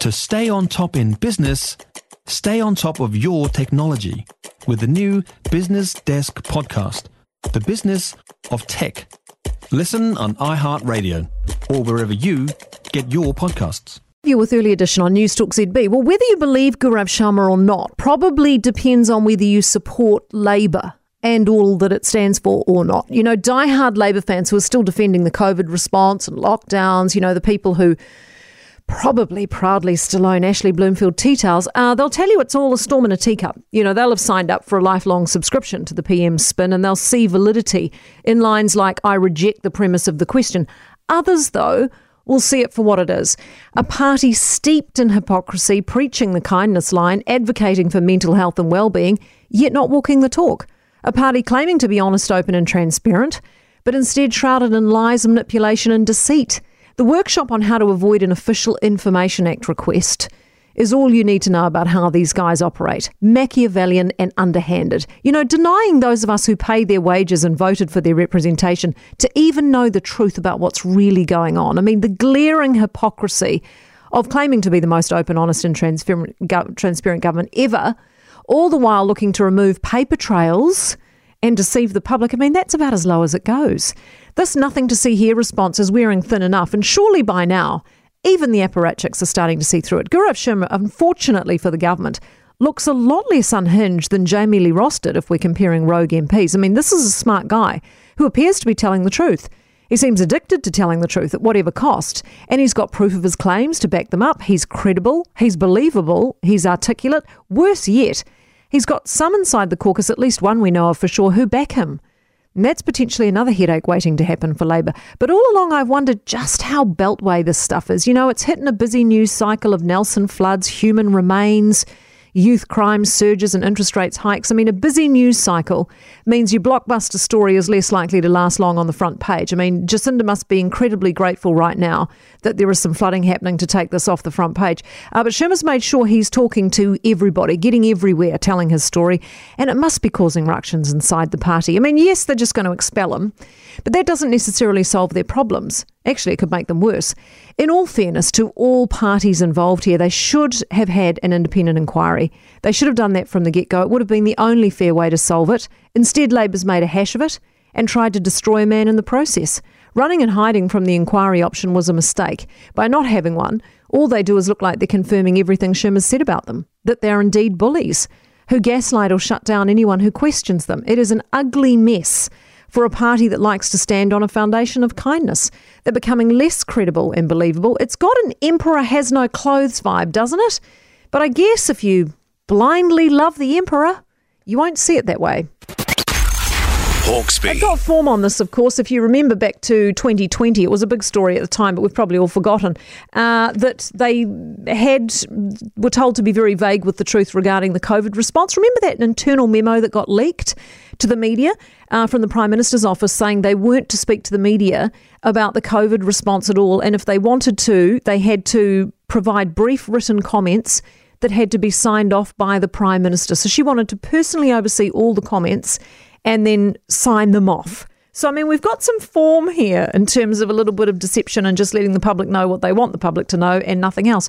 To stay on top in business, stay on top of your technology with the new Business Desk podcast, The Business of Tech. Listen on iHeartRadio or wherever you get your podcasts. You with early edition on News Talk ZB. Well, whether you believe Gaurav Sharma or not probably depends on whether you support Labour and all that it stands for or not. You know, die-hard Labour fans who are still defending the COVID response and lockdowns, you know, the people who probably proudly still own Ashley Bloomfield tea towels, uh, they'll tell you it's all a storm in a teacup. You know, they'll have signed up for a lifelong subscription to the PM spin and they'll see validity in lines like, I reject the premise of the question. Others, though, will see it for what it is a party steeped in hypocrisy, preaching the kindness line, advocating for mental health and well-being, yet not walking the talk. A party claiming to be honest, open, and transparent, but instead shrouded in lies, manipulation, and deceit. The workshop on how to avoid an Official Information Act request is all you need to know about how these guys operate. Machiavellian and underhanded. You know, denying those of us who paid their wages and voted for their representation to even know the truth about what's really going on. I mean, the glaring hypocrisy of claiming to be the most open, honest, and transparent, transparent government ever, all the while looking to remove paper trails and deceive the public. I mean, that's about as low as it goes. This nothing to see here response is wearing thin enough, and surely by now, even the apparatchiks are starting to see through it. Gaurav Sharma, unfortunately for the government, looks a lot less unhinged than Jami-Lee Ross did if we're comparing rogue MPs. I mean, this is a smart guy who appears to be telling the truth. He seems addicted to telling the truth at whatever cost, and he's got proof of his claims to back them up. He's credible, he's believable, he's articulate. Worse yet, he's got some inside the caucus, at least one we know of for sure, who back him. And that's potentially another headache waiting to happen for Labor. But all along, I've wondered just how beltway this stuff is. You know, it's hitting a busy news cycle of Nelson floods, human remains, youth crime surges and interest rates hikes. I mean, a busy news cycle means your blockbuster story is less likely to last long on the front page. I mean, Jacinda must be incredibly grateful right now that there is some flooding happening to take this off the front page. Uh, but Sharma's made sure he's talking to everybody, getting everywhere, telling his story, and it must be causing ructions inside the party. I mean, yes, they're just going to expel him, but that doesn't necessarily solve their problems. Actually, it could make them worse. In all fairness to all parties involved here, they should have had an independent inquiry. They should have done that from the get go. It would have been the only fair way to solve it. Instead, Labor's made a hash of it and tried to destroy a man in the process. Running and hiding from the inquiry option was a mistake. By not having one, all they do is look like they're confirming everything Sharma's said about them that they're indeed bullies who gaslight or shut down anyone who questions them. It is an ugly mess for a party that likes to stand on a foundation of kindness. They're becoming less credible and believable. It's got an emperor has no clothes vibe, doesn't it? But I guess if you blindly love the emperor, you won't see it that way. Hawkesby. I've got form on this, of course. If you remember back to 2020, it was a big story at the time, but we've probably all forgotten uh, that they had were told to be very vague with the truth regarding the COVID response. Remember that internal memo that got leaked to the media uh, from the Prime Minister's office saying they weren't to speak to the media about the COVID response at all, and if they wanted to, they had to provide brief written comments that had to be signed off by the Prime Minister. So she wanted to personally oversee all the comments and then sign them off. So, I mean, we've got some form here in terms of a little bit of deception and just letting the public know what they want the public to know and nothing else.